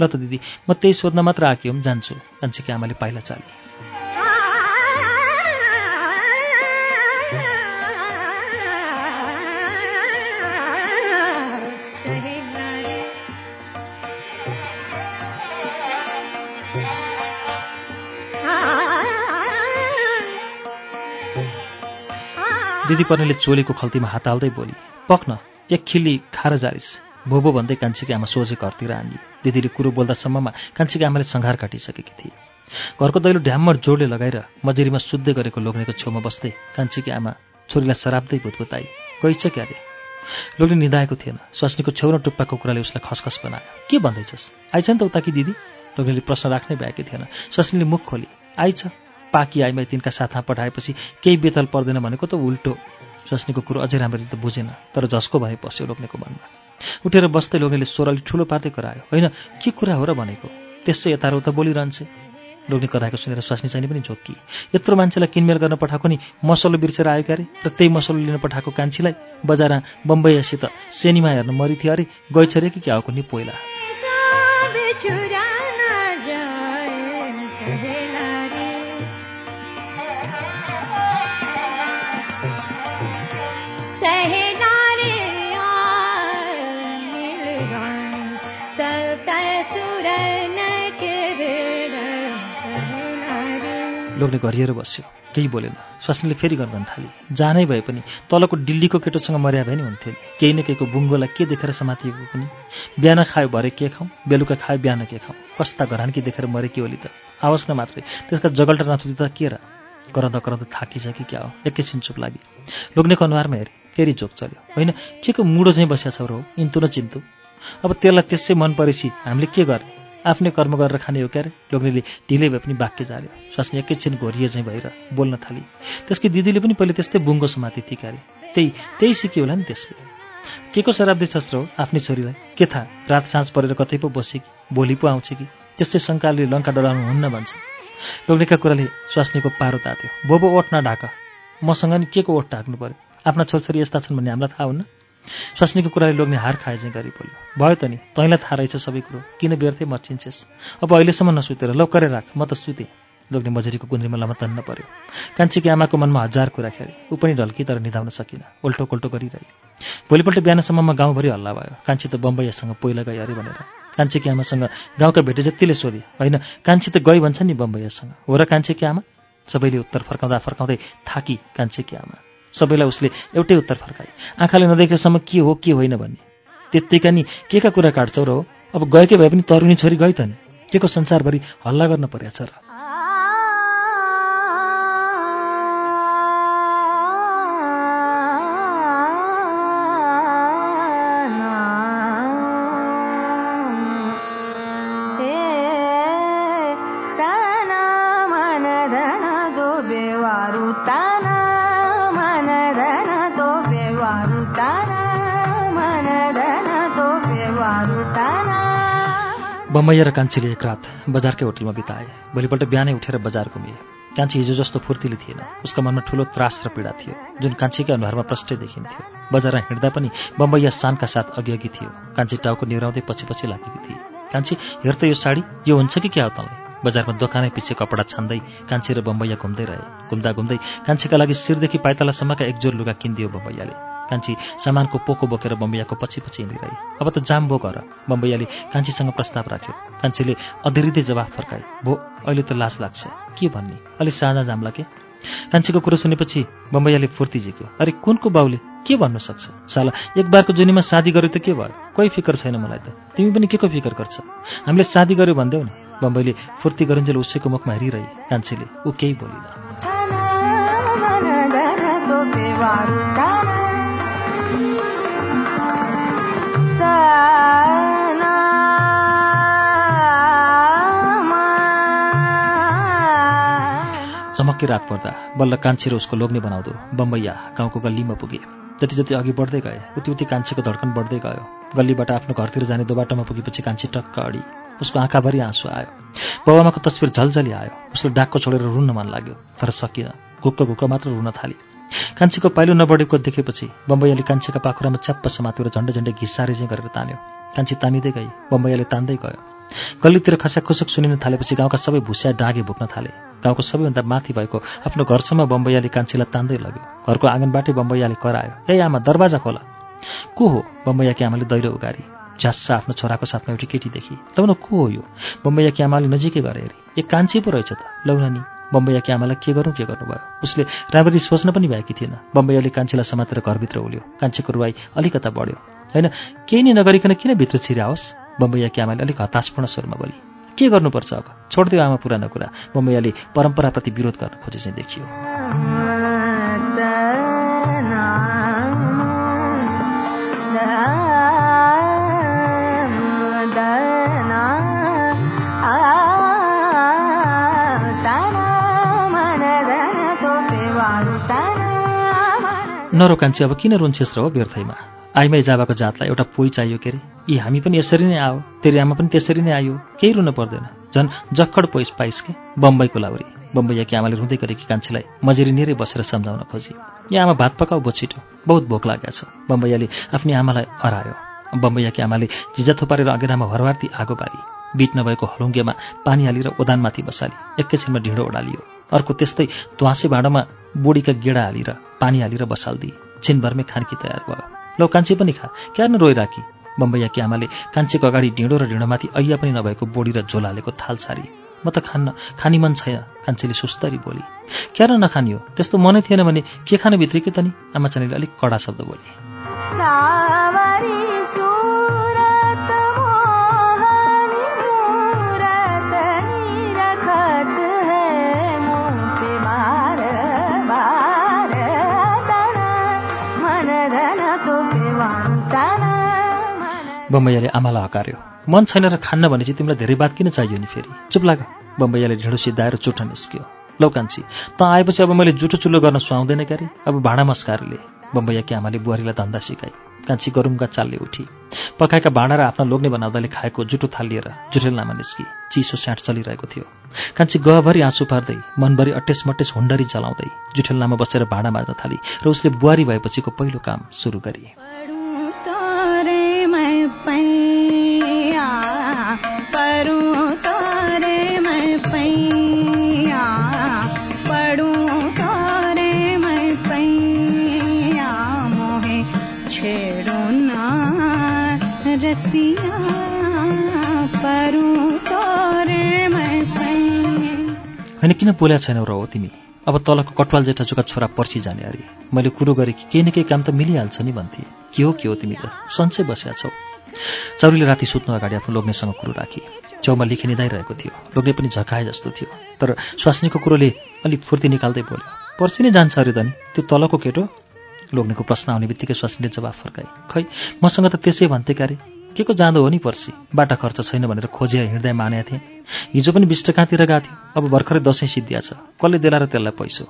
ल त दिदी म त्यही सोध्न मात्र आँकी जान्छु। कान्छीकी आमाले पाइला चाले। दिदी पर्नेले चोलीको खल्तीमा हात हाल्दै बोली पक्न एक खिल्ली खार जारिस। भोबो भन्दै कान्छीकी आमा सोझे घरतिर आनी दिदीले कुरो बोल्दासम्ममा कान्छीकी आमाले सङ्घार काटिसकेकी थिए। घरको दैलो ढ्याम्मर जोडले लगाएर मजेरीमा सुत्दै गरेको लोग्नेको छेउमा बस्दै कान्छीकी आमा छोरीलाई सराप्दै भुतभुताई गइछ क्यारे? लोग्ने निधाएको थिएन। स्वास्नीको छेउ र टुप्पाको कुराले उसलाई खसखस बनायो। के भन्दैछस्? आइछ नि त उताकी दिदी? लोग्नेले प्रश्न राख्नै भएकै थिएन। स्वास्नीले मुख खोली आइछ पाकी आइमाई तिनका साथमा पठाएपछि केही बेतल पर्दैन भनेको त उल्टो। स्वास्नीको कुरो अझै राम्ररी त बुझेन तर झस्को भए पस्यो लोग्नेको मनमा। उठेर बस्दै लोग्नेले स्वरले ठुलो पार्दै करायो होइन के कुरा हो र भनेको? त्यसै यता उता बोलिरहन्छे। लोग्ने कराएको सुनेर स्वास्नी चाहिँ पनि झोक्की यत्रो मान्छेलाई किनमेल गर्न पठाएको नि? मसलो बिर्सेर आयो क्यारे? र त्यही मसलो लिन पठाएको कान्छीलाई? बजारमा बम्बईसित सेनिमा हेर्न मरि थियो अरे? गइछ रे कि क्या हो नि पहिला लोग्ने घरिएर बस्यो। केही बोलेन। स्वास्नीले फेरि गर्गन थाली। जानै भए पनि तलको दिल्लीको केटोसँग मर्या भए नि हुन्थ्यो केही न केहीको बुङ्गोलाई के देखेर समातिएको पनि। बिहान खायो भरे के खाउँ बेलुका खायो बिहान के खाउँ कस्ता घरानकी देखेर मरेकी ओली त? आओस् न मात्रै। त्यसका जगल्टा नथुती त के र? कराउँदा कराउँदा थाकिछ कि क्या हो? एकैछिन चुप लागि लोग्नेको अनुहारमा हेरेँ फेरि जोक चल्यो। होइन के को मुडो चाहिँ बसिया छौ र हो? इन्तु न चिन्तु। अब त्यसलाई त्यसै मन परेपछि हामीले के गर्ने आफ्नै कर्म गरेर खाने हो क्यारे लोग्नेले ढिलै भए पनि वाक्य जार्यो स्वास्नी एकैछिन घोरिए चाहिँ भएर बोल्न थाली। त्यसकी दिदीले पनि पहिले त्यस्तै बुङ्गो समाति थिए क्यारे त्यही त्यही सिक्यो होला नि त्यसले। के को शराब दिछस् र हो आफ्नै छोरीलाई? के थाहा? रात साँझ परेर कतै पो बसे कि? भोलि पो आउँछ कि? त्यस्तै शङ्काले लङ्का डराउनु हुन्न भन्छ। लोग्नेका कुराले स्वास्नीको पारो तात्यो। बोबो ओठ नढाक। मसँग नि के को ओठ ढाक्नु पर्यो? आफ्ना छोरछोरी यस्ता छन् भन्ने हामीलाई थाहा हुन्न? स्वास्नीको कुराले लोग्ने हार खाए चाहिँ गरी बोल्यो भयो त नि तैँलाई थाहा रहेछ सबै कुरो। किन बेर्थै मचिन्छेस् अब अहिलेसम्म नसुतेर लौकरे राख म त सुतेँ। लोग्ने मजुरीको गुन्द्रीमा लमतन्न पर्यो कान्छीकी आमाको मनमा हजार कुरा खेरे। ऊ पनि ढल्की तर निधाउन सकिन। उल्टो कोल्टो गरिरहे भोलिपल्ट बिहानसम्ममा गाउँभरि हल्ला भयो। कान्छी त बम्बईसँग पहिला गए अरे भनेर। कान्छीकी आमासँग गाउँका भेटे जतिले सोधे। होइन कान्छी त गई भन्छ नि बम्बईसँग। हो र कान्छीकी आमा? सबैले उत्तर फर्काउँदा फर्काउँदै थाकी कान्छीकी आमा। सबैलाई उसले एउटै उत्तर फर्काए आँखाले नदेखेसम्म के हो के होइन भन्ने। त्यत्तिका नि के का कुरा काट्छौ र अब गएकै भए पनि तरुणी छोरी गई त नि। के को संसारभरि हल्ला गर्न परेछ र? बम्बैया र कान्छीले एक रात बजारकै होटलमा बिताए। भोलिपल्ट बिहानै उठेर बजार घुमिए। कान्छी हिजो जस्तो फुर्तिली थिएन। उसको मनमा ठुलो त्रास र पीडा थियो जुन कान्छीकै अनुहारमा प्रष्टै देखिन्थ्यो। बजारमा हिँड्दा पनि बम्बैया सानका साथ अघि अघि थियो। कान्छी टाउको निहुराउँदै पछि पछि लागेकी थिए। कान्छी हेर त यो साडी यो हुन्छ कि क्या हो तँलाई? बजारमा दोकानै पछि कपडा छान्दै कान्छी र बम्बैया घुम्दै रहे। घुम्दा घुम्दै कान्छीका लागि शिरदेखि पाइतलासम्मका एकजोर लुगा किनिदियो बम्बैयाले। कान्छी सामानको पोको बोकेर बम्बैयाको पछि पछि हिँडिरहे। अब त जाम बो गर बम्बैयाले कान्छीसँग प्रस्ताव राख्यो। कान्छीले अधेरिँदै जवाफ फर्काए। भो अहिले त लाज लाग्छ। के भन्ने? अलि साझा जाम्ला के कान्छीको कुरो सुनेपछि बम्बैयाले फुर्ती झिक्यो। अरे कुनको बाउले? के भन्नु सक्छ? साला एक बारको जुनीमा शादी गर्यो त के भयो? कोही फिकर छैन मलाई त। तिमी पनि के को फिकर गर्छ? हामीले शादी गर्यो भनिदेऊ न। बम्बईले फुर्ती गरिन्जेल उसैको मुखमा हेरिरहे। कान्छीले ऊ केही बोलिन। चमक्की रात पर्दा। बल्ल कान्छी र उसको लोग्ने बनाउँदो। बम्बैया गाउँको गल्लीमा पुगे। जति जति अघि बढ्दै गए उति उति कान्छीको धड्कन बढ्दै गयो। गल्लीबाट आफ्नो घरतिर जाने दो बाटोमा पुगेपछि कान्छी टक्क अडी। उसको आँखाभरि आँसु आयो। बाबामाको तस्विर झलझली आयो। उसले डाकको छोडेर रुन्न मन लाग्यो। तर सकिन। घुक्क घुक्क मात्र रुन थाली। कान्छीको पाइलो नबढेको देखेपछि बम्बैयाले कान्छीका पाखुरामा च्याप्प समातेर झन्डै झन्डै घिसारे चाहिँ गरेर तान्यो। कान्छी तानिँदै गई बम्बैयाले तान्दै गयो। गल्लीतिर खसाखुसक सुनिन थालेपछि गाउँका सबै भुस्या डागे भुक्न थाले। गाउँको सबैभन्दा माथि भएको आफ्नो घरसम्म बम्बैयाले कान्छीलाई तान्दै लग्यो। घरको आँगनबाटै बम्बैयाले करायो ए आमा दरवाजा खोला। को हो? बम्बैयाकी आमाले दैलो उगारी। झ्यास्सा आफ्नो छोराको साथमा एउटी केटी देखि लौन को हो यो? बम्बैयाकी आमाले नजिकै गरे हेरी ए कान्छी पो रहेछ त। लौन नि। बम्बैयाकी आमालाई के गरौँ के गर्नुभयो? उसले राम्ररी सोच्न पनि भएकी थिएन। बम्बैयाले कान्छीलाई समातेर घरभित्र उल्यो कान्छीको रुवाई अलिकता बढ्यो। होइन केही नै नगरिकन किन भित्र छिराओस्? बम्बैयाकी आमाले अलिक हताशपूर्ण स्वरमा बोली। के गर्नुपर्छ अब? छोडिदियो आमा पुरानो कुरा। बम्बैयाले परम्पराप्रति विरोध गर्न खोजे चाहिँ देखियो। नरो कान्छी अब किन रुन्छेस् र हो व्यर्थैमा? आइमाई जाबाको जातलाई एउटा पोइ चाहियो के अरे यी हामी पनि यसरी नै आयो तेरि आमा पनि त्यसरी नै आयो। केही रुनु पर्दैन। झन् जक्खड पोइस पाइस के? बम्बईको लाउरी। बम्बईयाकी आमाले रुँदै गरेकी कान्छीलाई मजेरी निरै बसेर सम्झाउन खोजी। या आमा भात पकाऊ बो छिटो बहुत भोक लागेको छ। बम्बैयाले आफ्नी आमालाई अरायो। बम्बैयाकी आमाले झिजा थुपारेर अगेनामा हरवार्ती आगो बारी बिट नभएको हलुङ्गेमा पानी हालेर ओदानमाथि बसाली। एकैछिनमा ढिँडो ओडालियो। अर्को त्यस्तै ध्वासे भाँडोमा बोडीका गेडा हालेर पानी हालेर बसाल्दी छिनभरमै खानकी तयार भयो। लौ कान्छी पनि खा। क्यार न रोइराखी बम्बैयाकी आमाले कान्छीको अगाडि ढिँडो र ढिँडोमाथि ऐया पनि नभएको बोडी र झोल हालेको थाल सारी। म त खान्न खानी मन छैन कान्छीले सुस्तरी बोली। क्यार नखानियो। त्यस्तो मनै थिएन भने के खानु भित्रिके त नि आमा चानीले अलिक कडा शब्द बोली। बम्बैयाले आमालाई हकार्यो। मन छैन र खान्न भनेपछि तिमीलाई धेरै बात किन चाहियो नि फेरि? चुप लाग। बम्बैयाले ढिँडो सिद्धाएर चुट्टा निस्क्यो। लौ कान्छी त आएपछि अब मैले जुठो चुल्लो गर्न सुहाउँदैन क्यारे? अब भाँडा मस्काहरूले बम्बैयाकी आमाले बुहारीलाई धन्दा सिकाए कान्छी गरुङका चालले उठी। पकाएका भाँडा र आफ्ना लोग्ने बनाउँदाले खाएको जुठो थाल लिएर जुठेलनामा निस्की। चिसो स्याट चलिरहेको थियो। कान्छी गहभरि आँसु पार्दै मनभरि अट्टेस मट्टेस हुन्डरी चलाउँदै जुठेलनामा बसेर भाँडा माझ्न थाली र उसले बुहारी भएपछिको पहिलो काम सुरु गरी। होइन किन बोल्या छैनौ र हो तिमी? अब तलको कटवाल जेठा जुका छोरा पर्सि जाने अरे। मैले कुरो गरेँ कि केही न केही काम त मिलिहाल्छ नि भन्थे। के हो के हो तिमी त? सन्चै बस्या छौ। चौरीले राति सुत्नु अगाडि आफ्नो लोग्नेसँग कुरो राखे। चौमा लिखे निधाइरहेको थियो। लोग्ने पनि झकाए जस्तो थियो। तर स्वास्नीको कुरोले अलिक फुर्ती निकाल्दै बोल्यो पर्सि नै जान्छ अरे त नि? त्यो तलको केटो? लोग्नेको प्रश्न आउने बित्तिकै स्वास्नीले जवाफ फर्काए खै मसँग त त्यसै भन्थे क्यारे? के को जाँदो हो नि पर्सि? बाटा खर्च छैन भनेर खोजेर हिँड्दै मानेका थिएँ। हिजो पनि बिष्ट कहाँतिर गएको थियो अब भर्खरै दसैँ सिद्धिया छ। कसले देला र त्यसलाई पैसो?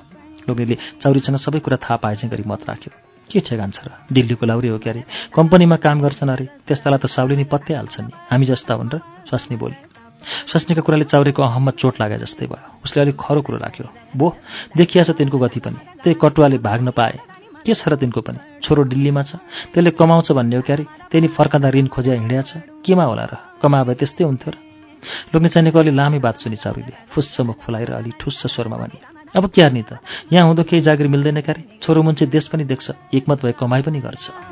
लोग्नेले चौरीसँग सबै कुरा थाहा पाए चाहिँ गरी मत राख्यो। के ठेगान छ र? दिल्लीको लाउरी हो क्यारे। कम्पनीमा काम गर्छन् अरे। त्यस्तालाई त साउले नि पत्तै हाल्छन् नि। हामी जस्ता हुन् र स्वास्नी बोली। स्वास्नीको कुराले चाउरेको अहममा चोट लागे जस्तै भयो। उसले अलिक खरो कुरो राख्यो। बो देखिया छ तिनको गति पनि। त्यही कटुवाले भाग्न पाए। के छ र तिनको पनि? छोरो दिल्लीमा छ। त्यसले कमाउँछ भन्ने हो क्यारे। त्यही फर्काँदा ऋण खोज्या हिँड्या छ। केमा होला र? कमा भए त्यस्तै हुन्थ्यो र? लोग्ने चाहिनेको अलि लामै बात सुनि चाउरीले फुस्स मुख फुलाएर अलि ठुस्स स्वरमा भने। अब क्या नि त। यहाँ हुँदो केही जागिर मिल्दैन क्यारे। छोरो मुन्छे देश पनि देख्छ। एकमत भए कमाइ पनि गर्छ।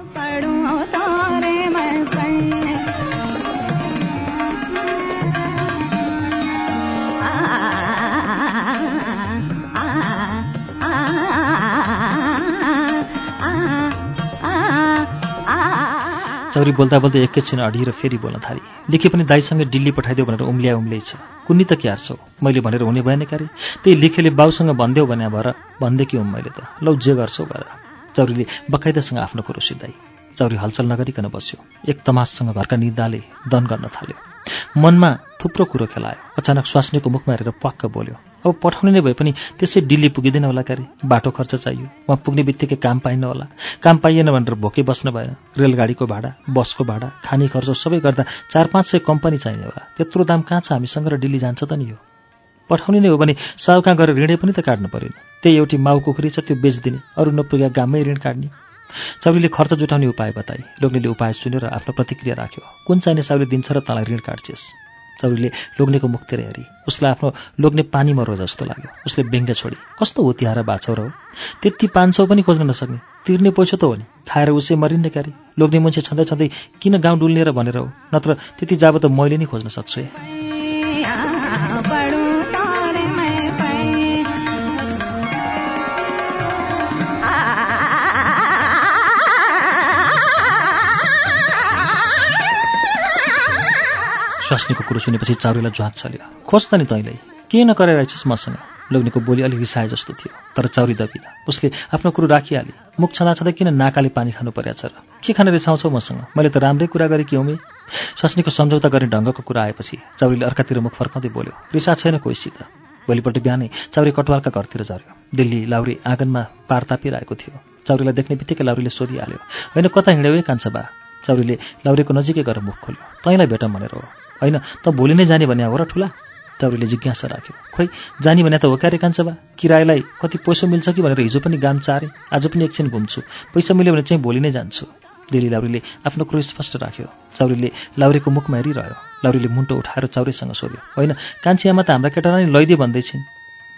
चौरी बोल्दा बोल्दै एकैछिन अडिएर फेरि बोल्न थाली। लेखे पनि दाईसँगै दिल्ली पठाइदेऊ भनेर उम्ल्या उम्लै छ। कुन्नी त क्यार छौ? मैले भनेर हुने भएन क्यारे? त्यही लेखेले बाउसँग भनिदेऊ भने भएर भनिदिएँ कि हुँ मैले त? लौ जे गर्छौ गर चौरीले बकाइदासँग आफ्नो कुरो सिद्धाई। चौरी हलचल नगरिकन बस्यो। एक तमाससँग घरका निदाले दन गर्न थाल्यो। मनमा थुप्रो कुरो खेलायो। अचानक स्वास्नीको मुखमा हेरेर पक्क बोल्यो। अब पठाउने नै भए पनि त्यसै दिल्ली पुगिँदैन होला क्यारे। बाटो खर्च चाहियो। उहाँ पुग्ने बित्तिकै काम पाइन्न होला। काम पाइएन भनेर भोकै बस्न भएन रेलगाडीको भाडा बसको भाडा खाने खर्च सबै गर्दा चार पाँच सय कम्पनी चाहिने होला। त्यत्रो दाम कहाँ छ? हामीसँग र दिल्ली जान्छ त नि यो। पठाउने नै हो भने साउ कहाँ गएर ऋणै पनि त काट्नु पऱ्यो नि त्यही एउटी माउ कुखुरी छ त्यो बेचिदिने। अरू नपुग्या गाममै ऋण काट्ने। चौरीले खर्च जुटाउने उपाय बताए। लोग्नेले उपाय सुनेर आफ्नो प्रतिक्रिया राख्यो। कुन चाहिने साउले दिन्छ र तँलाई ऋण काट्छेस्? चौरीले लोग्नेको मुखतिर हेरी उसलाई आफ्नो लोग्ने पानी मरो जस्तो लाग्यो। उसले व्यङ्ग्य छोडी कस्तो हो तिहार बाछौ र हो? त्यति पाँच सौ पनि खोज्न नसक्ने। तिर्ने पैसा त हो नि। खाएर उसै मरिन्ने क्यारे। लोग्ने मान्छे छँदै छँदै किन गाउँ डुल्नेर भनेर हो? नत्र त्यति जाब त मैले नै खोज्न सक्छु स्वास्नीको कुरो सुनेपछि चाउरीलाई ज्वाक चल्यो। त नि तैँले के नगरेर रहेछस् मसँग? लोग्नेको बोली अलिक रिसाए जस्तो थियो तर चाउरी दबिन उसले आफ्नो कुरो राखिहाले। मुख छँदा छँदै किन नाकाले पानी खानु परेछ र? के खान रिसाउँछौ मसँग? मैले त राम्रै कुरा गरेँ कि हौ स्वास्नीको सम्झौता गर्ने ढङ्गको कुरा आएपछि चाउरीले अर्कातिर मुख फर्काउँदै बोल्यो रिसा छैन कोहीसित भोलिपल्ट बिहानै चाउरी कटवालका घरतिर झऱ्यो। दिल्ली लाउरी आँगनमा पार तापिरहेको थियो। चाउरीलाई देख्ने बित्तिकै लाउरीले सोधिहाल्यो होइन कता हिँड्यौ है कान्छा बा? चाउरीले लाउरीको नजिकै गएर मुख खोल्यो। तैँलाई भेटौँ भनेर हो। होइन त भोलि नै जाने भने हो र ठुला? चाउरीले जिज्ञासा राख्यो। खोइ जाने भने त हो क्यारे कान्छ बा किरायलाई कति पैसा मिल्छ कि भनेर हिजो पनि गाम चारे आज पनि एकछिन घुम्छु। पैसा मिल्यो भने चाहिँ भोलि नै जान्छु। दिल्ली लाउरीले आफ्नो कुरो स्पष्ट राख्यो। चाउरीले लाउरीको मुखमा हेरिरह्यो। लाउरीले मुन्टो उठाएर चाउरीसँग सोध्यो। होइन कान्छी आमा त हाम्रा केटालाई नै लैदिए भन्दैछिन्।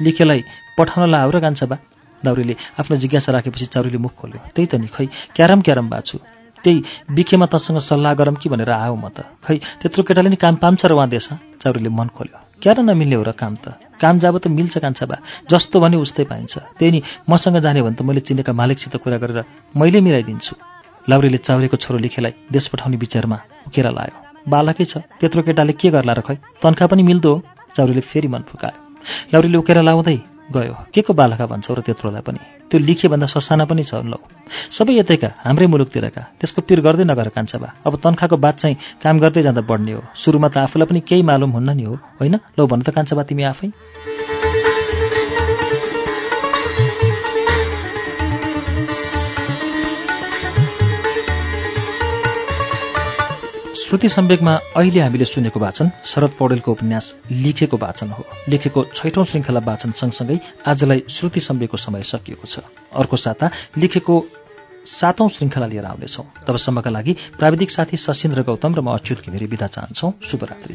लिखेलाई पठाउन लाऊ र कान्छा बा लाउरीले आफ्नो जिज्ञासा राखेपछि चाउरीले मुख खोल्यो। त्यही त नि खै क्यारम क्यारम बाछु। त्यही बिखेमा तसँग सल्लाह गरौँ कि भनेर आऊ म त। खै त्यत्रो केटाले नि काम पाम्छ र उहाँ देश चाउरीले मन खोल्यो। क्यार नमिल्ने हो र काम त। काम जाब त मिल्छ कान्छा बा जस्तो भने उस्तै पाइन्छ। त्यही नि मसँग जाने भने त मैले चिनेका मालिकसित कुरा गरेर मैले मिलाइदिन्छु। लाउरीले चाउरीको छोरो लिखेलाई देश पठाउने विचारमा उकेर लायो। बालकै छ। त्यत्रो केटाले के गर्ला र खै? तन्खा पनि मिल्दो हो। चाउरीले फेरि मन फुकायो। लाउरीले उकेर लाउँदै गयो। के को बालका भन्छौ र त्यत्रोलाई पनि? त्यो लिखे भन्दा ससाना पनि छ लौ। सबै यतैका हाम्रै मुलुकतिरका। त्यसको पिर गर्दै नगर कान्छा अब तन्खाको बात चाहिँ काम गर्दै जाँदा बढ्ने हो। सुरुमा त आफूलाई पनि केही मालुम हुन्न नि होइन? लौ भन त कान्छा बा तिमी आफै। श्रुति सम्वेकमा अहिले हामीले सुनेको वाचन शरद पौडेलको उपन्यास लेखेको वाचन हो। लेखेको छैठौं श्रृङ्खला वाचन सँगसँगै आजलाई श्रुति सम्वेकको समय सकिएको छ। अर्को साता लेखेको सातौं श्रृङ्खला लिएर आउनेछौँ। तबसम्मका लागि प्राविधिक साथी सशिन्द्र गौतम र म अच्युत घिमिरे विदा चाहन्छौ। शुभरात्रि